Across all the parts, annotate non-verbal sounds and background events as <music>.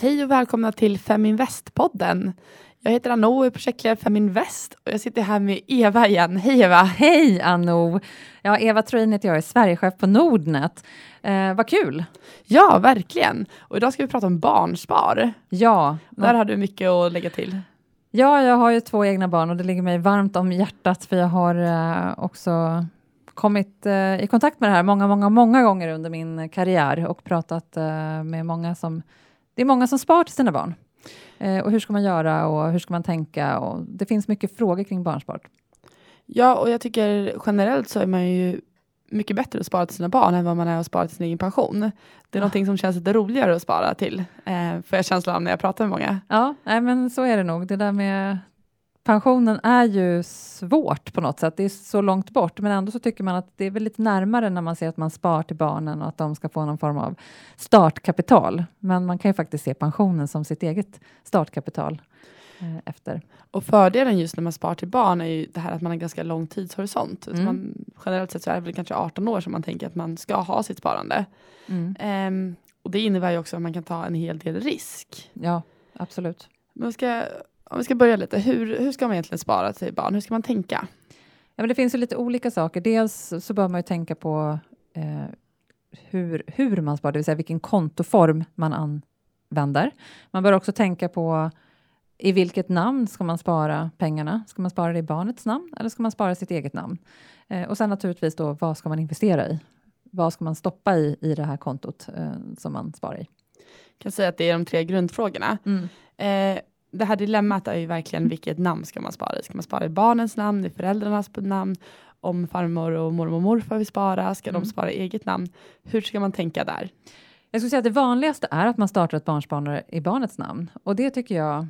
Hej och välkomna till Feminvest-podden. Jag heter Anna och är projektledare för Feminvest och jag sitter här med Eva igen. Hej Eva! Hej Anno! Ja, Eva Troin heter jag, är Sverigechef på Nordnet. Eh, vad kul! Ja, verkligen. Och idag ska vi prata om barnspar. Ja, Där har du mycket att lägga till ja, jag har ju två egna barn och det ligger mig varmt om hjärtat för jag har eh, också kommit eh, i kontakt med det här många, många, många gånger under min karriär och pratat eh, med många som... Det är många som spar till sina barn. Eh, och hur ska man göra och hur ska man tänka? Och det finns mycket frågor kring barnspar. Ja, och jag tycker generellt så är man ju mycket bättre att spara till sina barn än vad man är att spara till sin egen pension. Det är Ja. någonting som känns lite roligare att spara till, eh, får jag känslan av när jag pratar med många. Ja, nej, men så är det nog. Det där med pensionen är ju svårt på något sätt. Det är så långt bort, men ändå så tycker man att det är väl lite närmare när man ser att man spar till barnen och att de ska få någon form av startkapital. Men man kan ju faktiskt se pensionen som sitt eget startkapital efter. Och fördelen just när man sparar till barn är ju det här att man har ganska lång tidshorisont. Mm. Man, generellt sett så är det väl kanske 18 år som man tänker att man ska ha sitt sparande. Mm. Ehm, och det innebär ju också att man kan ta en hel del risk. Ja, absolut. Men ska, om vi ska börja lite, hur, hur ska man egentligen spara till barn? Hur ska man tänka? Ja, men det finns ju lite olika saker. Dels så bör man ju tänka på eh, hur, hur man sparar, det vill säga vilken kontoform man använder. Man bör också tänka på i vilket namn ska man spara pengarna? Ska man spara det i barnets namn eller ska man spara sitt eget namn? Eh, och sen naturligtvis då, vad ska man investera i? Vad ska man stoppa i, i det här kontot eh, som man sparar i? Jag kan säga att det är de tre grundfrågorna. Eh, det här dilemmat är ju verkligen vilket namn ska man spara i? Ska man spara i barnens namn, i föräldrarnas namn? Om farmor och mormor och morfar vill spara, ska Mm. de spara i eget namn? Hur ska man tänka där? Jag skulle säga att det vanligaste är att man startar ett barnsparande i barnets namn. Och det tycker jag...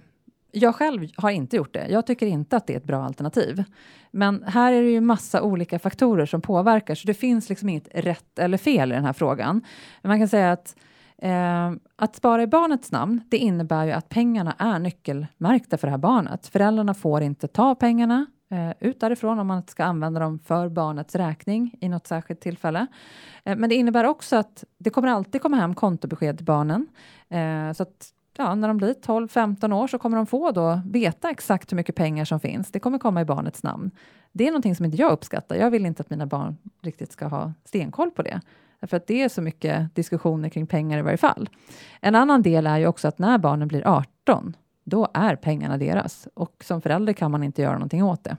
Jag själv har inte gjort det. Jag tycker inte att det är ett bra alternativ. Men här är det ju massa olika faktorer som påverkar, så det finns liksom inget rätt eller fel i den här frågan. Men man kan säga att eh, att spara i barnets namn, det innebär ju att pengarna är nyckelmärkta för det här barnet. Föräldrarna får inte ta pengarna eh, ut därifrån om man ska använda dem för barnets räkning i något särskilt tillfälle. Eh, men det innebär också att det kommer alltid komma hem kontobesked till barnen. Eh, så att ja, när de blir 12-15 år så kommer de få då veta exakt hur mycket pengar som finns. Det kommer komma i barnets namn. Det är någonting som inte jag uppskattar. Jag vill inte att mina barn riktigt ska ha stenkoll på det. Därför att det är så mycket diskussioner kring pengar i varje fall. En annan del är ju också att när barnen blir 18, då är pengarna deras. Och som förälder kan man inte göra någonting åt det.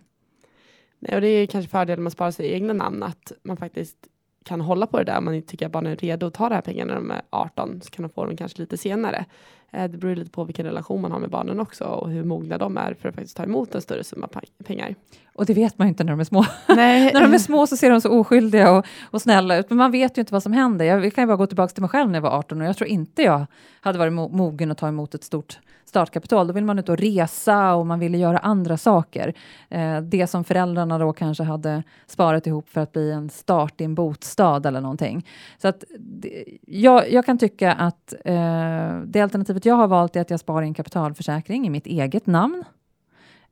Nej, och det är kanske fördelen med att spara sig egna namn, att man faktiskt kan hålla på det där. Om man inte tycker att barnen är redo att ta de här pengarna när de är 18, så kan de få dem kanske lite senare. Eh, det beror lite på vilken relation man har med barnen också och hur mogna de är för att faktiskt ta emot en större summa pengar. Och det vet man ju inte när de är små. <laughs> Nej, <laughs> när de är små så ser de så oskyldiga och, och snälla ut, men man vet ju inte vad som händer. Jag kan ju bara gå tillbaka till mig själv när jag var 18 och jag tror inte jag hade varit mo mogen att ta emot ett stort startkapital. Då vill man ut och resa och man ville göra andra saker. Eh, det som föräldrarna då kanske hade sparat ihop för att bli en start i en bostad eller någonting. Så att det, jag, jag kan tycka att eh, det alternativet jag har valt är att jag sparar i en kapitalförsäkring i mitt eget namn.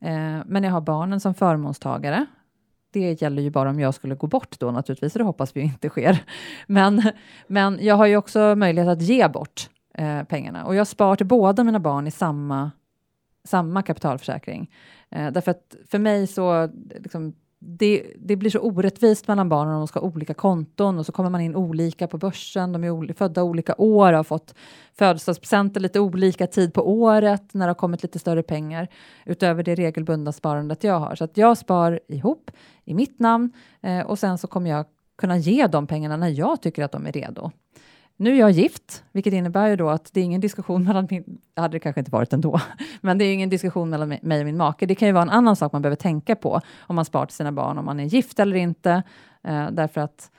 Eh, men jag har barnen som förmånstagare. Det gäller ju bara om jag skulle gå bort då naturligtvis, och det hoppas vi inte sker. <laughs> Men, men jag har ju också möjlighet att ge bort eh, pengarna och jag sparar till båda mina barn i samma, samma kapitalförsäkring. Eh, därför att för mig så, liksom, det, det blir så orättvist mellan barnen om de ska ha olika konton och så kommer man in olika på börsen. De är ol- födda olika år och har fått födelsedagspresenter lite olika tid på året när det har kommit lite större pengar utöver det regelbundna sparandet jag har. Så att jag spar ihop i mitt namn eh, och sen så kommer jag kunna ge de pengarna när jag tycker att de är redo. Nu är jag gift, vilket innebär ju då att det är ingen diskussion mellan min, hade det kanske inte varit ändå, <laughs> men det är ingen diskussion mellan mig och min make. Det kan ju vara en annan sak man behöver tänka på om man sparar till sina barn, om man är gift eller inte, eh, därför att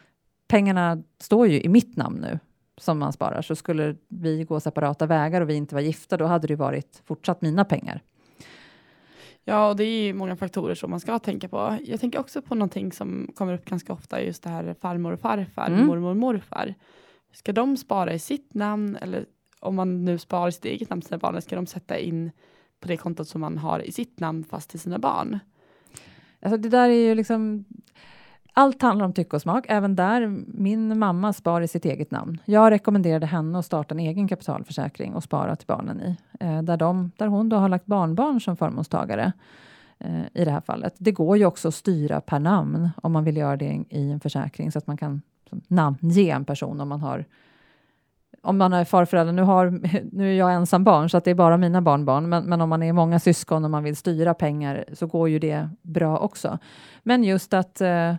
pengarna står ju i mitt namn nu som man sparar, så skulle vi gå separata vägar och vi inte var gifta, då hade det varit fortsatt mina pengar. Ja, och det är ju många faktorer som man ska tänka på. Jag tänker också på någonting som kommer upp ganska ofta, just det här farmor och farfar, Mm. mormor och morfar. Ska de spara i sitt namn eller om man nu sparar i sitt eget namn till sina barn, ska de sätta in på det kontot som man har i sitt namn fast till sina barn. Alltså det där är ju liksom... Allt handlar om tycke och smak. Även där, min mamma spar i sitt eget namn. Jag rekommenderade henne att starta en egen kapitalförsäkring och spara till barnen i. Eh, där, de, där hon då har lagt barnbarn som förmånstagare eh, i det här fallet. Det går ju också att styra per namn om man vill göra det i en försäkring så att man kan namnge en person om man har om man är farförälder, nu, har, nu är jag ensam barn så att det är bara mina barnbarn, men, men om man är många syskon och man vill styra pengar så går ju det bra också. Men just att eh,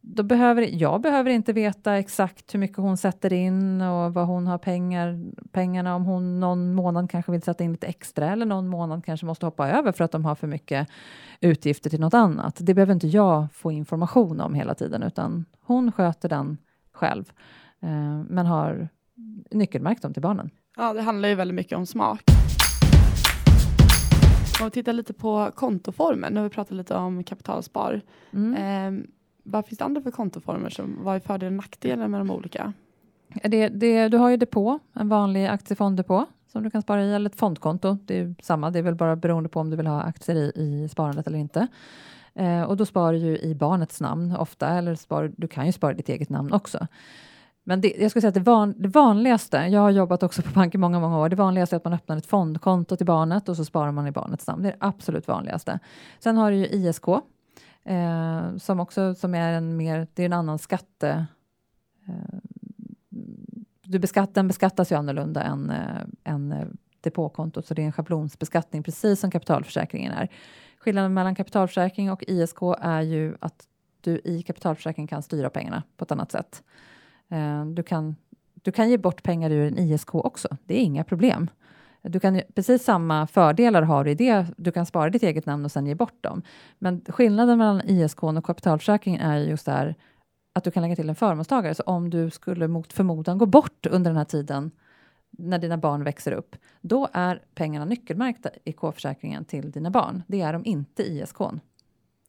då behöver, jag behöver inte veta exakt hur mycket hon sätter in och vad hon har pengar, pengarna, om hon någon månad kanske vill sätta in lite extra eller någon månad kanske måste hoppa över för att de har för mycket utgifter till något annat. Det behöver inte jag få information om hela tiden, utan hon sköter den själv, eh, men har nyckelmärkt dem till barnen. Ja, det handlar ju väldigt mycket om smak. Om vi tittar lite på kontoformen, nu har vi pratat lite om kapitalspar. Mm. Eh, vad finns det andra för kontoformer? Som, vad är fördelen och nackdelen med de olika? Det, det, du har ju depå, en vanlig aktiefonddepå som du kan spara i, eller ett fondkonto. Det är samma, det är väl bara beroende på om du vill ha aktier i, i sparandet eller inte. Eh, och då sparar du i barnets namn ofta, eller spar, du kan ju spara i ditt eget namn också. Men det, jag skulle säga att det, van, det, vanligaste, jag har jobbat också på bank i många, många år, det vanligaste är att man öppnar ett fondkonto till barnet och så sparar man i barnets namn. Det är det absolut vanligaste. Sen har du ju ISK, eh, som också som är en mer, det är en annan skatte... Eh, du beskatt, den beskattas ju annorlunda än, eh, än depåkontot, så det är en schablonsbeskattning, precis som kapitalförsäkringen är. Skillnaden mellan kapitalförsäkring och ISK är ju att du i kapitalförsäkring kan styra pengarna på ett annat sätt. Eh, du, kan, du kan ge bort pengar ur en ISK också, det är inga problem. Du kan, precis samma fördelar har du i det. Du kan spara ditt eget namn och sen ge bort dem. Men skillnaden mellan ISK och kapitalförsäkring är just där att du kan lägga till en förmånstagare. Så om du skulle mot förmodan gå bort under den här tiden när dina barn växer upp, då är pengarna nyckelmärkta i K-försäkringen till dina barn. Det är de inte i ISK.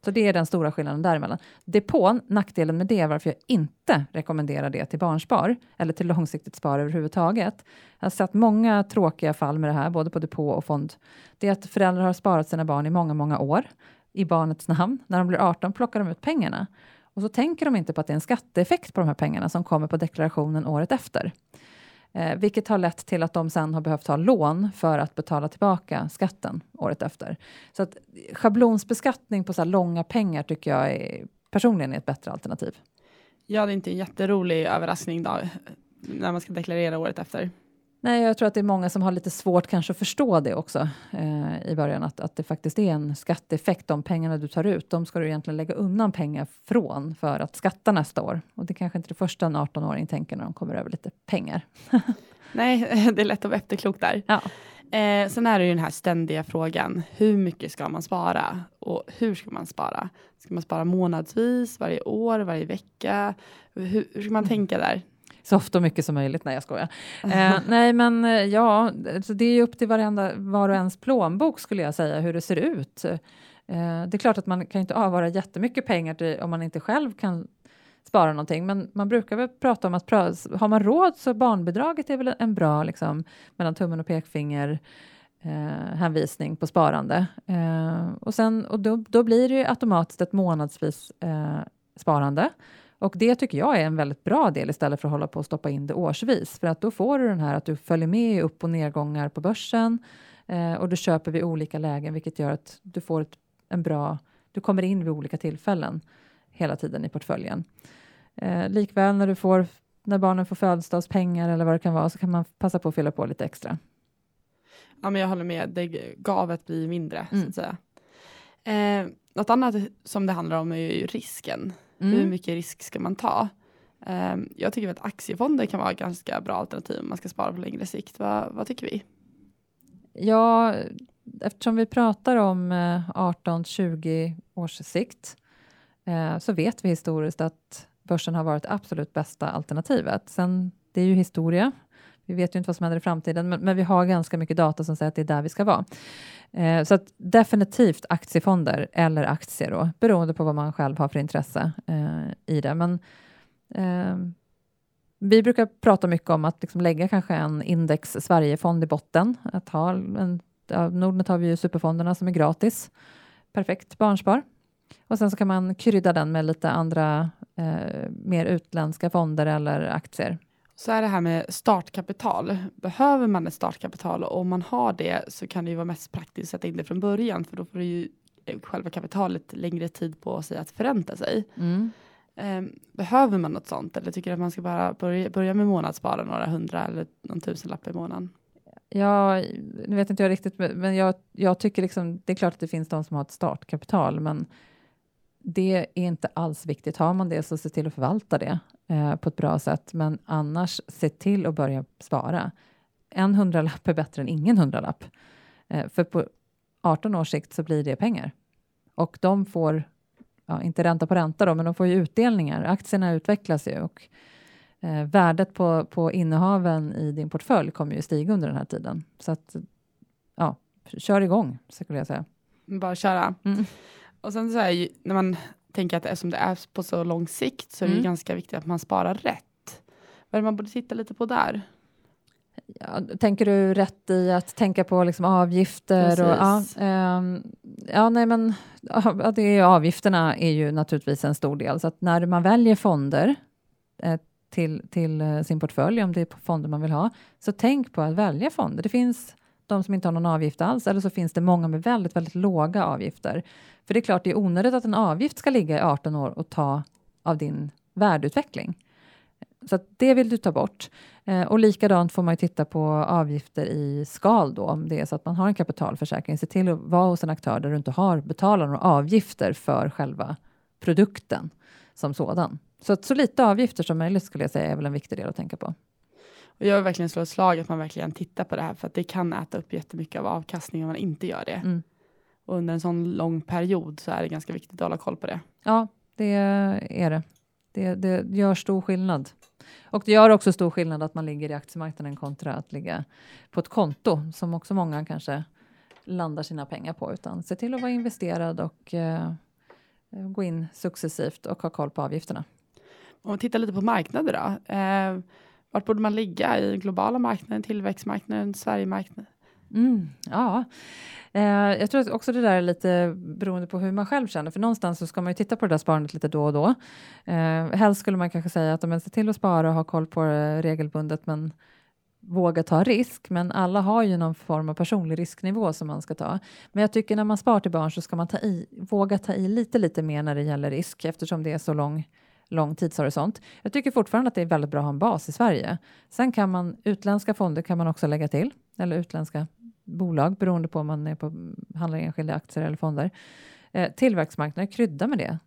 Så det är den stora skillnaden däremellan. Depån, nackdelen med det, är varför jag inte rekommenderar det till barnspar eller till långsiktigt spar överhuvudtaget. Jag har sett många tråkiga fall med det här, både på depå och fond. Det är att föräldrar har sparat sina barn i många, många år i barnets namn. När de blir 18 plockar de ut pengarna och så tänker de inte på att det är en skatteeffekt på de här pengarna som kommer på deklarationen året efter. Eh, vilket har lett till att de sen har behövt ta lån för att betala tillbaka skatten året efter. Så att schablonsbeskattning på så här långa pengar tycker jag är, personligen är ett bättre alternativ. Ja, det är inte en jätterolig överraskning då, när man ska deklarera året efter. Nej, jag tror att det är många som har lite svårt kanske att förstå det också eh, i början, att, att det faktiskt är en skatteeffekt. De pengarna du tar ut, de ska du egentligen lägga undan pengar från för att skatta nästa år. Och det är kanske inte det första en 18-åring tänker när de kommer över lite pengar. <laughs> Nej, <laughs> det är lätt att vara efterklok där. Ja. Eh, sen är det ju den här ständiga frågan, hur mycket ska man spara? Och hur ska man spara? Ska man spara månadsvis, varje år, varje vecka? Hur, hur ska man tänka där? <laughs> Så ofta och mycket som möjligt. Nej, jag skojar. <laughs> Eh, nej, men eh, ja, alltså det är upp till varenda, var och ens plånbok skulle jag säga, hur det ser ut. Eh, det är klart att man kan inte avvara jättemycket pengar till, om man inte själv kan spara någonting, men man brukar väl prata om att har man råd så barnbidraget är väl en bra liksom, mellan tummen och pekfinger eh, hänvisning på sparande. Eh, och sen, och då, då blir det ju automatiskt ett månadsvis eh, sparande. Och det tycker jag är en väldigt bra del istället för att hålla på och stoppa in det årsvis. För att då får du den här att du följer med i upp och nedgångar på börsen eh, och du köper vid olika lägen vilket gör att du får ett, en bra, du kommer in vid olika tillfällen hela tiden i portföljen. Eh, likväl när du får när barnen får födelsedagspengar eller vad det kan vara så kan man passa på att fylla på lite extra. Ja, men jag håller med. Det, gavet blir mindre Mm. så att säga. Eh, något annat som det handlar om är ju risken. Mm. Hur mycket risk ska man ta? Eh, jag tycker att aktiefonder kan vara ett ganska bra alternativ om man ska spara på längre sikt. Va, vad tycker vi? Ja, eftersom vi pratar om eh, 18-20 års sikt eh, så vet vi historiskt att börsen har varit det absolut bästa alternativet. Sen, det är ju historia. Vi vet ju inte vad som händer i framtiden, men, men vi har ganska mycket data som säger att det är där vi ska vara. Eh, så att definitivt aktiefonder eller aktier då, beroende på vad man själv har för intresse eh, i det. Men eh, vi brukar prata mycket om att liksom lägga kanske en index Sverigefond i botten, att ha en ja, Nordnet har vi ju superfonderna som är gratis. Perfekt barnspar. Och sen så kan man krydda den med lite andra eh, mer utländska fonder eller aktier. Så är det här med startkapital. Behöver man ett startkapital och om man har det så kan det ju vara mest praktiskt att sätta in det från början för då får det ju eh, själva kapitalet längre tid på sig att förränta sig. Mm. Eh, behöver man något sånt eller tycker du att man ska bara börja, börja med månadsspara några hundra eller någon tusenlapp i månaden? Ja, nu vet inte jag riktigt, men jag, jag tycker liksom, det är klart att det finns de som har ett startkapital, men det är inte alls viktigt. Har man det så se till att förvalta det eh, på ett bra sätt, men annars se till att börja spara. En hundralapp är bättre än ingen hundralapp, eh, för på 18 års sikt så blir det pengar och de får, ja, inte ränta på ränta då, men de får ju utdelningar. Aktierna utvecklas ju och eh, värdet på, på innehaven i din portfölj kommer ju stiga under den här tiden. Så att, ja, kör igång, skulle jag säga. Bara köra. Mm. Och sen så är ju, när man tänker att eftersom det är på så lång sikt så är det Mm. ganska viktigt att man sparar rätt. Vad är det man borde titta lite på där? Ja, tänker du rätt i att tänka på liksom avgifter? Och, ja, ehm, ja, nej, men ja, det är, avgifterna är ju naturligtvis en stor del. Så att när man väljer fonder eh, till, till eh, sin portfölj, om det är fonder man vill ha, så tänk på att välja fonder. Det finns de som inte har någon avgift alls, eller så finns det många med väldigt, väldigt låga avgifter. För det är klart, det är onödigt att en avgift ska ligga i 18 år och ta av din värdeutveckling. Så att det vill du ta bort. Eh, och likadant får man ju titta på avgifter i skal då, om det är så att man har en kapitalförsäkring. Se till att vara hos en aktör där du inte har betalat några avgifter för själva produkten som sådan. Så att så lite avgifter som möjligt skulle jag säga är väl en viktig del att tänka på. Och jag vill verkligen slå ett slag att man verkligen tittar på det här för att det kan äta upp jättemycket av avkastningen om man inte gör det. Mm. Och under en sån lång period så är det ganska viktigt att hålla koll på det. Ja, det är det. det. Det gör stor skillnad. Och det gör också stor skillnad att man ligger i aktiemarknaden kontra att ligga på ett konto som också många kanske landar sina pengar på. Utan se till att vara investerad och eh, gå in successivt och ha koll på avgifterna. Om man tittar lite på marknader då. Eh, vart borde man ligga i globala marknaden, tillväxtmarknaden, Sverigemarknaden? Mm, ja, eh, jag tror att också det där är lite beroende på hur man själv känner, för någonstans så ska man ju titta på det där sparandet lite då och då. Eh, helst skulle man kanske säga att om man ser till att spara och ha koll på det regelbundet, men våga ta risk. Men alla har ju någon form av personlig risknivå som man ska ta. Men jag tycker när man sparar till barn så ska man ta i, våga ta i lite, lite mer när det gäller risk eftersom det är så lång lång tidshorisont. Jag tycker fortfarande att det är väldigt bra att ha en bas i Sverige. Sen kan man utländska fonder kan man också lägga till eller utländska bolag beroende på om man är på handlar enskilda aktier eller fonder. Eh, tillväxtmarknader, krydda med det.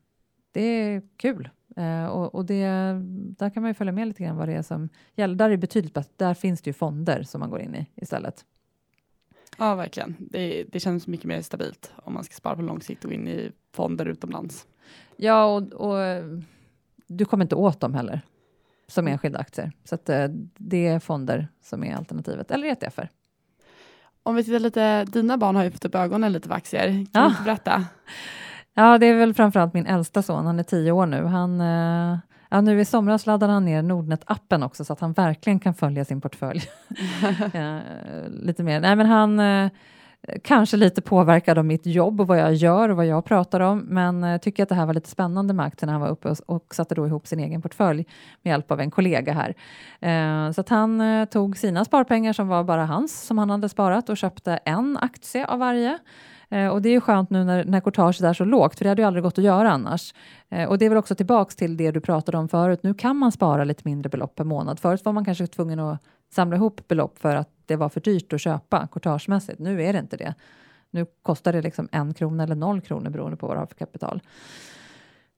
Det är kul eh, och, och det, där kan man ju följa med lite grann vad det är som gäller. Där är det betydligt bättre. Där finns det ju fonder som man går in i istället. Ja, verkligen. Det, det känns mycket mer stabilt om man ska spara på lång sikt och in i fonder utomlands. Ja, och, och du kommer inte åt dem heller som enskilda aktier. Så att, eh, det är fonder som är alternativet, eller ETFer. Om vi tittar lite, dina barn har ju fått upp ögonen lite för aktier. Kan Ja. du berätta? Ja, det är väl framförallt min äldsta son, han är tio år nu. Han, eh, ja, nu i somras laddade han ner Nordnet-appen också så att han verkligen kan följa sin portfölj. <laughs> <laughs> eh, lite mer. Nej, men han kanske lite påverkad av mitt jobb och vad jag gör och vad jag pratar om, men eh, tycker att det här var lite spännande med aktien när han var uppe och, och satte då ihop sin egen portfölj med hjälp av en kollega här. Eh, så att han eh, tog sina sparpengar som var bara hans, som han hade sparat och köpte en aktie av varje. Eh, och det är ju skönt nu när, när courtaget är så lågt, för det hade ju aldrig gått att göra annars. Eh, och det är väl också tillbaks till det du pratade om förut. Nu kan man spara lite mindre belopp per månad. Förut var man kanske tvungen att samla ihop belopp för att det var för dyrt att köpa courtagemässigt. Nu är det inte det. Nu kostar det liksom en krona eller noll kronor beroende på vad du har för kapital.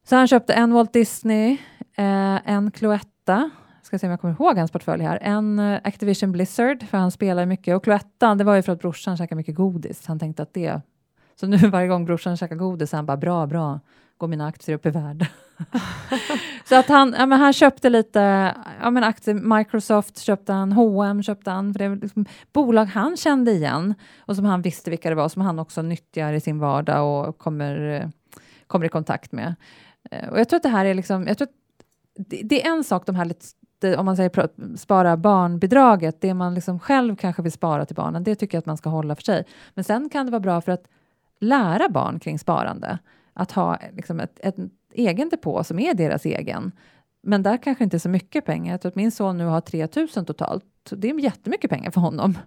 Så han köpte en Walt Disney, eh, en Cloetta, ska se om jag kommer ihåg hans portfölj här, en eh, Activision Blizzard, för han spelar mycket, och Cloetta, det var ju för att brorsan käkar mycket godis. Han tänkte att det... Så nu <laughs> varje gång brorsan käkar godis, han bara bra, bra, går mina aktier upp i värde. <laughs> så att han, ja, men han köpte lite ja, men aktier, Microsoft köpte han, H&M köpte han, för det var liksom bolag han kände igen och som han visste vilka det var, som han också nyttjar i sin vardag och kommer, kommer i kontakt med. Eh, och jag tror att det här är liksom, jag tror att det, det är en sak de här lite om man säger spara barnbidraget, det man liksom själv kanske vill spara till barnen, det tycker jag att man ska hålla för sig. Men sen kan det vara bra för att lära barn kring sparande, att ha liksom ett, ett egen depå som är deras egen. Men där kanske inte är så mycket pengar. Jag tror att min son nu har 3000 totalt. Det är jättemycket pengar för honom.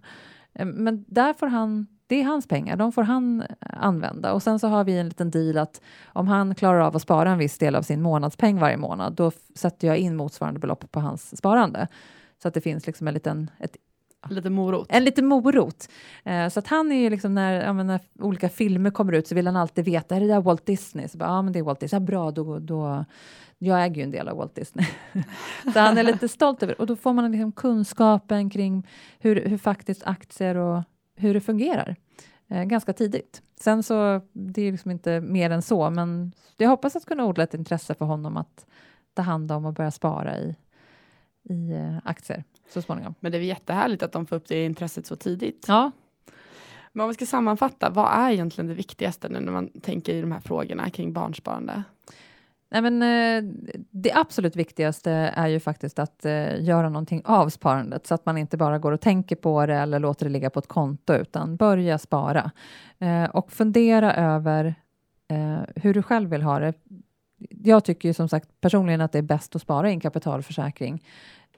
Eh, men där får han, det är hans pengar, de får han eh, använda. Och sen så har vi en liten deal att om han klarar av att spara en viss del av sin månadspeng varje månad, då sätter jag in motsvarande belopp på hans sparande. Så att det finns liksom en liten, ett Lite morot. en liten morot. Eh, så att han är ju liksom när, ja, men när olika filmer kommer ut så vill han alltid veta, är det där Walt Disney? Så bara, ja men det är Walt Disney, ja, bra då, då, jag äger ju en del av Walt Disney. <laughs> så han är lite stolt över det. och då får man liksom kunskapen kring hur, hur faktiskt aktier och hur det fungerar. Eh, ganska tidigt. Sen så, det är liksom inte mer än så, men jag hoppas att kunna odla ett intresse för honom att ta hand om och börja spara i, i eh, aktier så småningom. Men det är jättehärligt att de får upp det intresset så tidigt. Ja, Men om vi ska sammanfatta, vad är egentligen det viktigaste nu när man tänker i de här frågorna kring barnsparande? Nej, men, eh, det absolut viktigaste är ju faktiskt att eh, göra någonting av sparandet så att man inte bara går och tänker på det eller låter det ligga på ett konto utan börja spara eh, och fundera över hur du själv vill ha det. Jag tycker ju som sagt personligen att det är bäst att spara i en kapitalförsäkring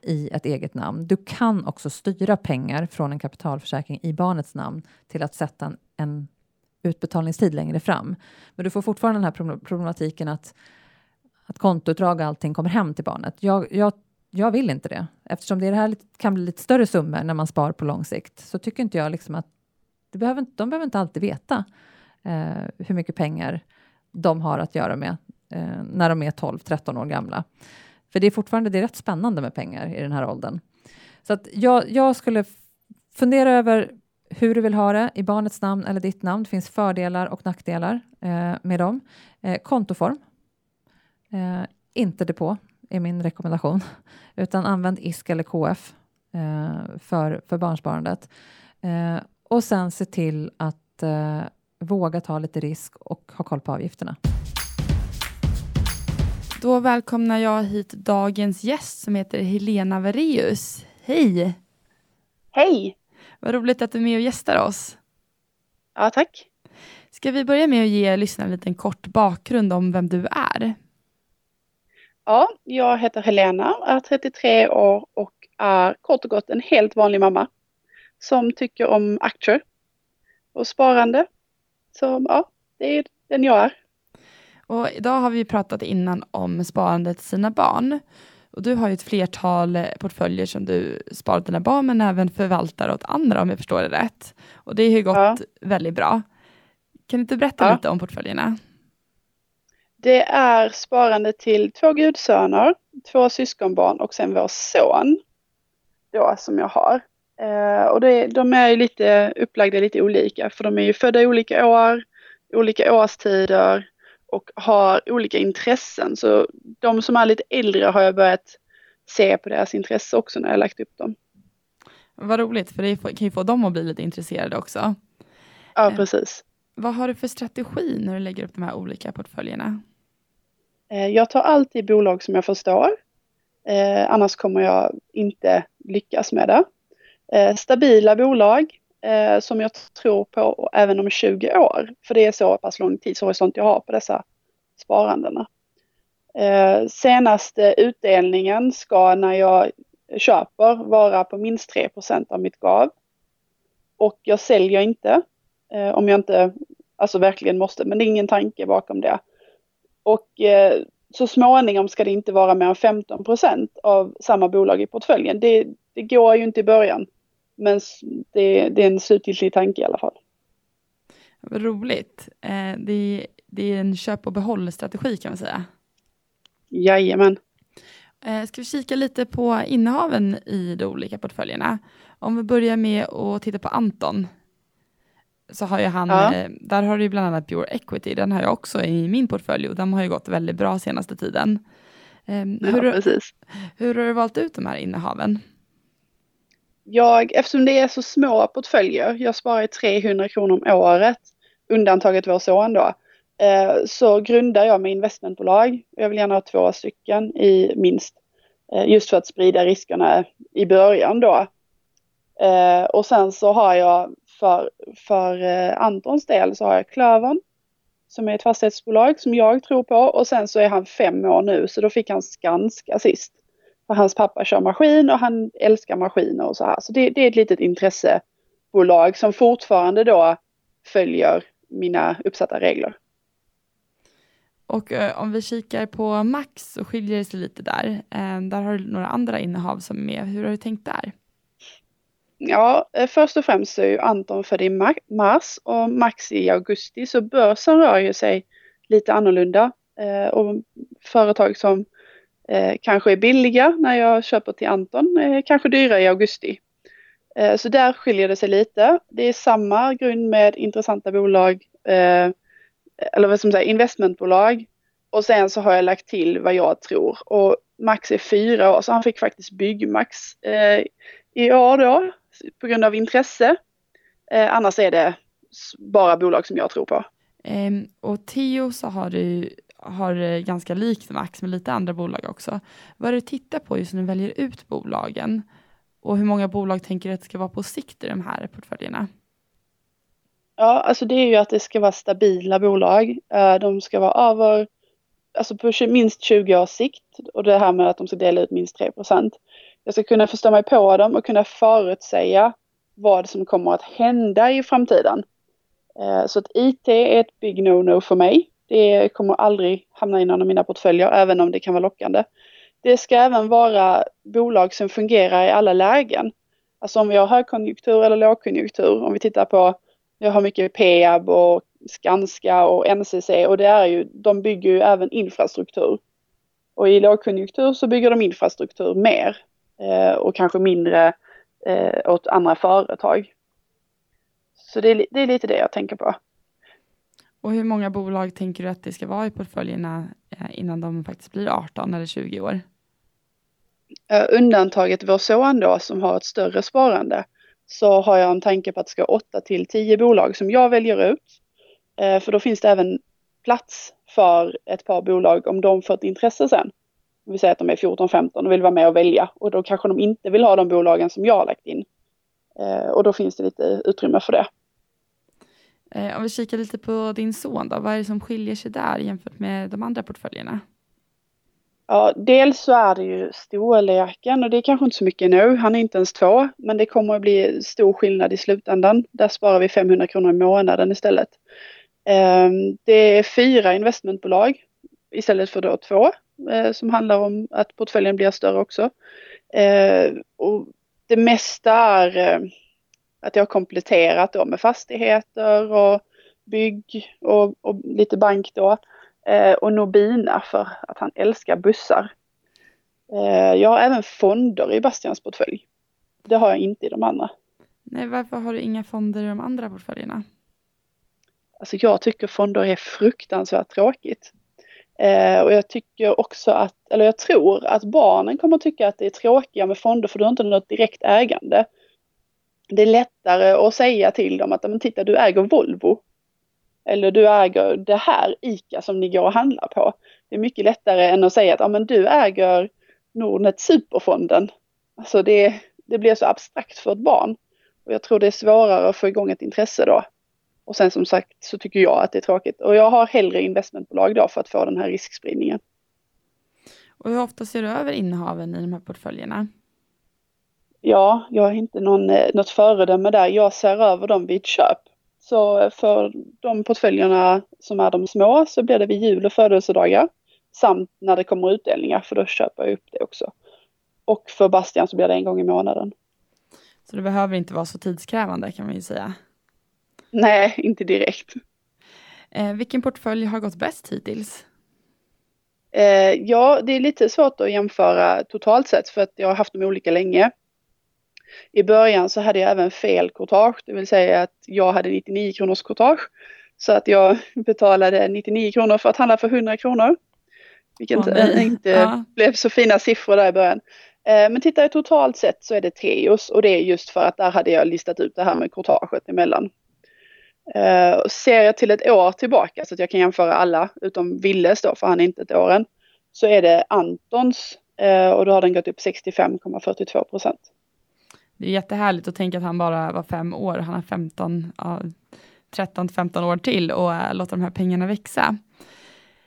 i ett eget namn. Du kan också styra pengar från en kapitalförsäkring i barnets namn till att sätta en, en utbetalningstid längre fram. Men du får fortfarande den här problematiken att att kontoutdrag och allting kommer hem till barnet. Jag, jag, jag vill inte det. Eftersom det, här kan bli lite större summor när man spar på lång sikt så tycker inte jag liksom att det behöver, de behöver inte alltid veta eh, hur mycket pengar de har att göra med eh, när de är 12-13 år gamla. För det är fortfarande det är rätt spännande med pengar i den här åldern. Så att jag, jag skulle fundera över hur du vill ha det i barnets namn eller ditt namn. Det finns fördelar och nackdelar eh, med dem. Eh, kontoform. Eh, inte depå är min rekommendation, <laughs> utan använd ISK eller KF eh, för, för barnsparandet. Eh, och sen se till att eh, våga ta lite risk och ha koll på avgifterna. Då välkomnar jag hit dagens gäst som heter Helena Vereus. Hej! Hej! Vad roligt att du är med och gästar oss. Ja, tack. Ska vi börja med att ge lyssnarna en liten kort bakgrund om vem du är? Ja, jag heter Helena, är 33 år och är kort och gott en helt vanlig mamma som tycker om aktier och sparande. Så ja, det är den jag är. Och idag har vi pratat innan om sparandet till sina barn. Och du har ju ett flertal portföljer som du sparar till dina barn men även förvaltar åt andra om jag förstår det rätt. Och det har ju gått Ja. väldigt bra. Kan du inte berätta Ja. lite om portföljerna? Det är sparande till två gudsöner, två syskonbarn och sen vår son. Då som jag har. Eh, och det, de är ju lite upplagda lite olika för de är ju födda i olika år, olika årstider och har olika intressen. Så de som är lite äldre har jag börjat se på deras intresse också när jag lagt upp dem. Vad roligt, för det kan ju få dem att bli lite intresserade också. Ja, Eh. precis. Vad har du för strategi när du lägger upp de här olika portföljerna? Eh, Jag tar alltid bolag som jag förstår. Eh, annars kommer jag inte lyckas med det. Eh, stabila bolag eh, som jag tror på även om 20 år. För det är så pass lång tidshorisont jag har på dessa sparandena. Eh, senaste utdelningen ska när jag köper vara på minst 3% av mitt gav. Och jag säljer inte eh, om jag inte alltså verkligen måste. Men det är ingen tanke bakom det. Och eh, så småningom ska det inte vara mer än 15% av samma bolag i portföljen. Det, det går ju inte i början. Men det, det är en slutgiltig tanke i alla fall. Vad roligt. Eh, det, är, det är en köp och behåll-strategi kan man säga. Jajamän. Eh, ska vi kika lite på innehaven i de olika portföljerna? Om vi börjar med att titta på Anton. Så har ju han, Ja. eh, där har du bland annat Pure Equity. Den har jag också i min portfölj och de har ju gått väldigt bra senaste tiden. Eh, Ja, hur, precis. hur har du valt ut de här innehaven? Jag, eftersom det är så små portföljer, jag sparar 300 kronor om året, undantaget vår son då, eh, så grundar jag med investmentbolag. Jag vill gärna ha två stycken i minst. Eh, just för att sprida riskerna i början då. Eh, och sen så har jag för, för eh, Antons del så har jag Klövern som är ett fastighetsbolag som jag tror på och sen så är han fem år nu så då fick han Skanska sist. För hans pappa kör maskin och han älskar maskiner och så här. Så det, det är ett litet intressebolag som fortfarande då följer mina uppsatta regler. Och eh, om vi kikar på Max så skiljer det sig lite där. Eh, där har du några andra innehav som är med. Hur har du tänkt där? Ja, eh, först och främst så är ju Anton född i mars och Max i augusti så börsen rör ju sig lite annorlunda. Och företag som eh, kanske är billiga när jag köper till Anton eh, kanske dyra i augusti. Eh, så där skiljer det sig lite. Det är samma grund med intressanta bolag eh, eller vad ska man säga, investmentbolag. Och sen så har jag lagt till vad jag tror. Och Max är fyra år så han fick faktiskt Byggmax eh, i år då på grund av intresse. Eh, annars är det bara bolag som jag tror på. Um, och Theo så har du har eh, ganska likt Max med lite andra bolag också. Vad är det du tittar på just när du väljer ut bolagen? Och hur många bolag tänker du att det ska vara på sikt i de här portföljerna? Ja, alltså det är ju att det ska vara stabila bolag. Eh, de ska vara över, alltså på minst 20 års sikt och det här med att de ska dela ut minst 3% Jag ska kunna förstå mig på dem och kunna förutsäga vad som kommer att hända i framtiden. Eh, så att IT är ett big no-no för mig. Det kommer aldrig hamna i någon av mina portföljer, även om det kan vara lockande. Det ska även vara bolag som fungerar i alla lägen. Alltså om vi har högkonjunktur eller lågkonjunktur, om vi tittar på jag har mycket Peab och Skanska och NCC och det är ju, de bygger ju även infrastruktur. Och i lågkonjunktur så bygger de infrastruktur mer eh, och kanske mindre eh, åt andra företag. Så det är, det är lite det jag tänker på. Och hur många bolag tänker du att det ska vara i portföljerna eh, innan de faktiskt blir 18 eller 20 år? Eh, undantaget vår son då som har ett större sparande så har jag en tanke på att det ska 8 till 10 bolag som jag väljer ut. Eh, för då finns det även plats för ett par bolag om de får ett intresse sen. Vi säger att de är 14-15 och vill vara med och välja och då kanske de inte vill ha de bolagen som jag har lagt in. Och då finns det lite utrymme för det. Eh, om vi kikar lite på din son då, vad är det som skiljer sig där jämfört med de andra portföljerna? Ja, dels så är det ju storleken och det är kanske inte så mycket nu. Han är inte ens två, men det kommer att bli stor skillnad i slutändan. Där sparar vi 500 kronor i månaden istället. Ehm, det är fyra investmentbolag istället för då två eh, som handlar om att portföljen blir större också. Eh, och det mesta är eh, att jag har kompletterat då med fastigheter och bygg och, och lite bank då. Eh, och Nobina för att han älskar bussar. Eh, jag har även fonder i Bastians portfölj. Det har jag inte i de andra. Nej, varför har du inga fonder i de andra portföljerna? Alltså jag tycker fonder är fruktansvärt tråkigt. Eh, och jag tycker också att, eller jag tror att barnen kommer tycka att det är tråkiga med fonder för du har inte något direkt ägande. Det är lättare att säga till dem att men titta du äger Volvo eller du äger det här ICA som ni går och handlar på. Det är mycket lättare än att säga att ja, men du äger Nordnet Superfonden. Alltså det, det blir så abstrakt för ett barn. Och jag tror det är svårare att få igång ett intresse då. Och sen som sagt så tycker jag att det är tråkigt. Och jag har hellre investmentbolag då för att få den här riskspridningen. Och hur ofta ser du över innehaven i de här portföljerna? Ja, jag är inte någon, eh, något föredöme där. Jag ser över dem vid köp. Så för de portföljerna som är de små så blir det vid jul och födelsedagar. Samt när det kommer utdelningar för då köper jag upp det också. Och för Bastian så blir det en gång i månaden. Så det behöver inte vara så tidskrävande kan man ju säga. Nej, inte direkt. Eh, vilken portfölj har gått bäst hittills? Eh, ja, det är lite svårt att jämföra totalt sett för att jag har haft dem olika länge. I början så hade jag även fel courtage, det vill säga att jag hade 99 kronors courtage. Så att jag <laughs> betalade 99 kronor för att handla för 100 kronor. Vilket oh, inte ja. blev så fina siffror där i början. Eh, men tittar jag totalt sett så är det Teos och det är just för att där hade jag listat ut det här med courtaget emellan. Uh, ser jag till ett år tillbaka så att jag kan jämföra alla utom Willes då för han är inte ett år än. Så är det Antons eh, och då har den gått upp 65,42 procent. Det är jättehärligt att tänka att han bara var fem år. Han har 15, ja, 13 15 år till och äh, låter de här pengarna växa.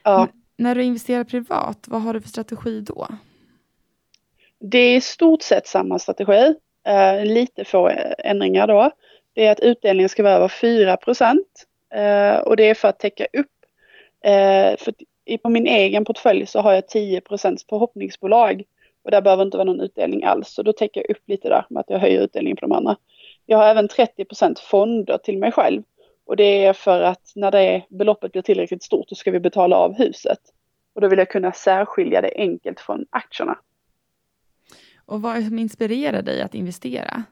Ja. När du investerar privat, vad har du för strategi då? Det är i stort sett samma strategi, eh, lite få ändringar då. Det är att utdelningen ska vara över 4 procent eh, och det är för att täcka upp. Eh, för på min egen portfölj så har jag 10 procents förhoppningsbolag och där behöver inte vara någon utdelning alls. Så då täcker jag upp lite där med att jag höjer utdelningen på de andra. Jag har även 30 procent fonder till mig själv och det är för att när det beloppet blir tillräckligt stort så ska vi betala av huset. Och då vill jag kunna särskilja det enkelt från aktierna. Och vad är det som inspirerar dig att investera?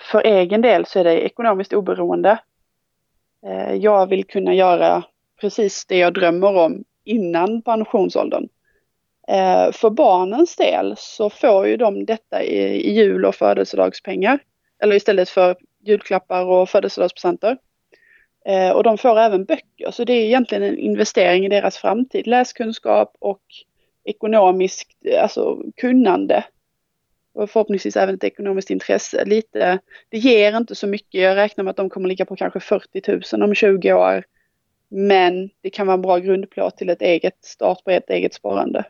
för egen del så är det ekonomiskt oberoende. Eh, Jag vill kunna göra precis det jag drömmer om innan pensionsåldern. Eh, För barnens del så får ju de detta i i jul och födelsedagspengar. Eller istället för julklappar och födelsedagspresenter. Eh, Och de får även böcker så det är egentligen en investering i deras framtid. Läskunskap och ekonomiskt alltså, kunnande och förhoppningsvis även ett ekonomiskt intresse. Lite, det ger inte så mycket. Jag räknar med att de kommer ligga på kanske 40 000 om 20 år. Men det kan vara en bra grundplåt till ett eget start på ett eget sparande.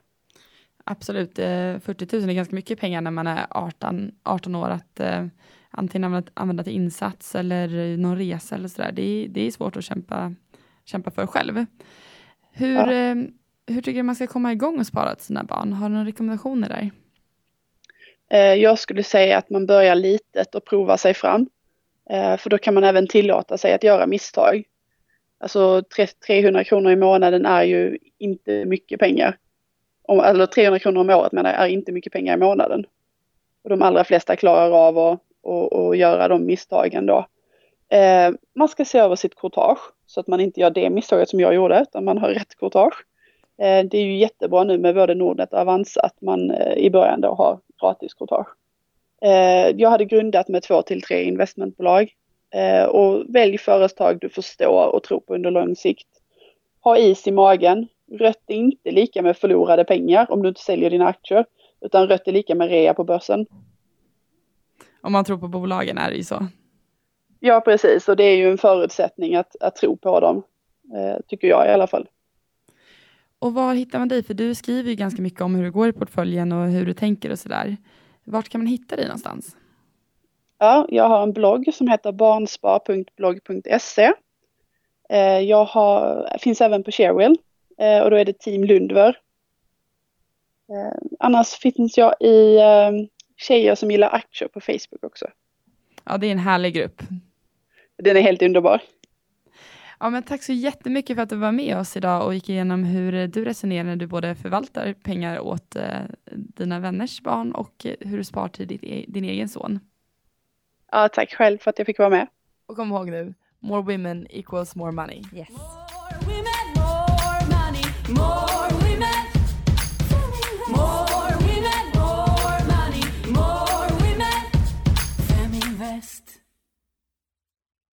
Absolut, eh, 40 000 är ganska mycket pengar när man är 18, 18 år att eh, antingen använda, använda till insats eller någon resa eller sådär. Det, är- det är svårt att kämpa, kämpa för själv. Hur, Ja. eh, hur tycker du man ska komma igång och spara till sina barn? Har du några rekommendationer där? Eh, Jag skulle säga att man börjar litet och provar sig fram. Eh, För då kan man även tillåta sig att göra misstag. Alltså tre- 300 kronor i månaden är ju inte mycket pengar. Om- Eller 300 kronor om året menar jag, är inte mycket pengar i månaden. Och de allra flesta klarar av att, och, och göra de misstagen då. Eh, Man ska se över sitt courtage så att man inte gör det misstaget som jag gjorde utan man har rätt courtage. Eh, Det är ju jättebra nu med både Nordnet och Avanza att man eh, i början då har gratis courtage. Eh, Jag hade grundat med två till tre investmentbolag Eh, och välj företag du förstår och tror på under lång sikt. Ha is i magen. Rött är inte lika med förlorade pengar om du inte säljer dina aktier utan rött är lika med rea på börsen. Om man tror på bolagen är det ju så. Ja precis och det är ju en förutsättning att, att tro på dem. Eh, tycker jag i alla fall. Och var hittar man dig? För du skriver ju ganska mycket om hur det går i portföljen och hur du tänker och sådär. Vart kan man hitta dig någonstans? Ja, jag har en blogg som heter barnspar.blogg.se. Eh, Jag har, finns även på Sharewill eh, och då är det Team Lundver. Eh, Annars finns jag i eh, Tjejer som gillar aktier på Facebook också. Ja, det är en härlig grupp. Den är helt underbar. Ja, men tack så jättemycket för att du var med oss idag och gick igenom hur du resonerar när du både förvaltar pengar åt eh, dina vänners barn och eh, hur du sparar till e- din egen son. Ja, tack själv för att jag fick vara med. Och kom ihåg nu, more women equals more money. Yes. More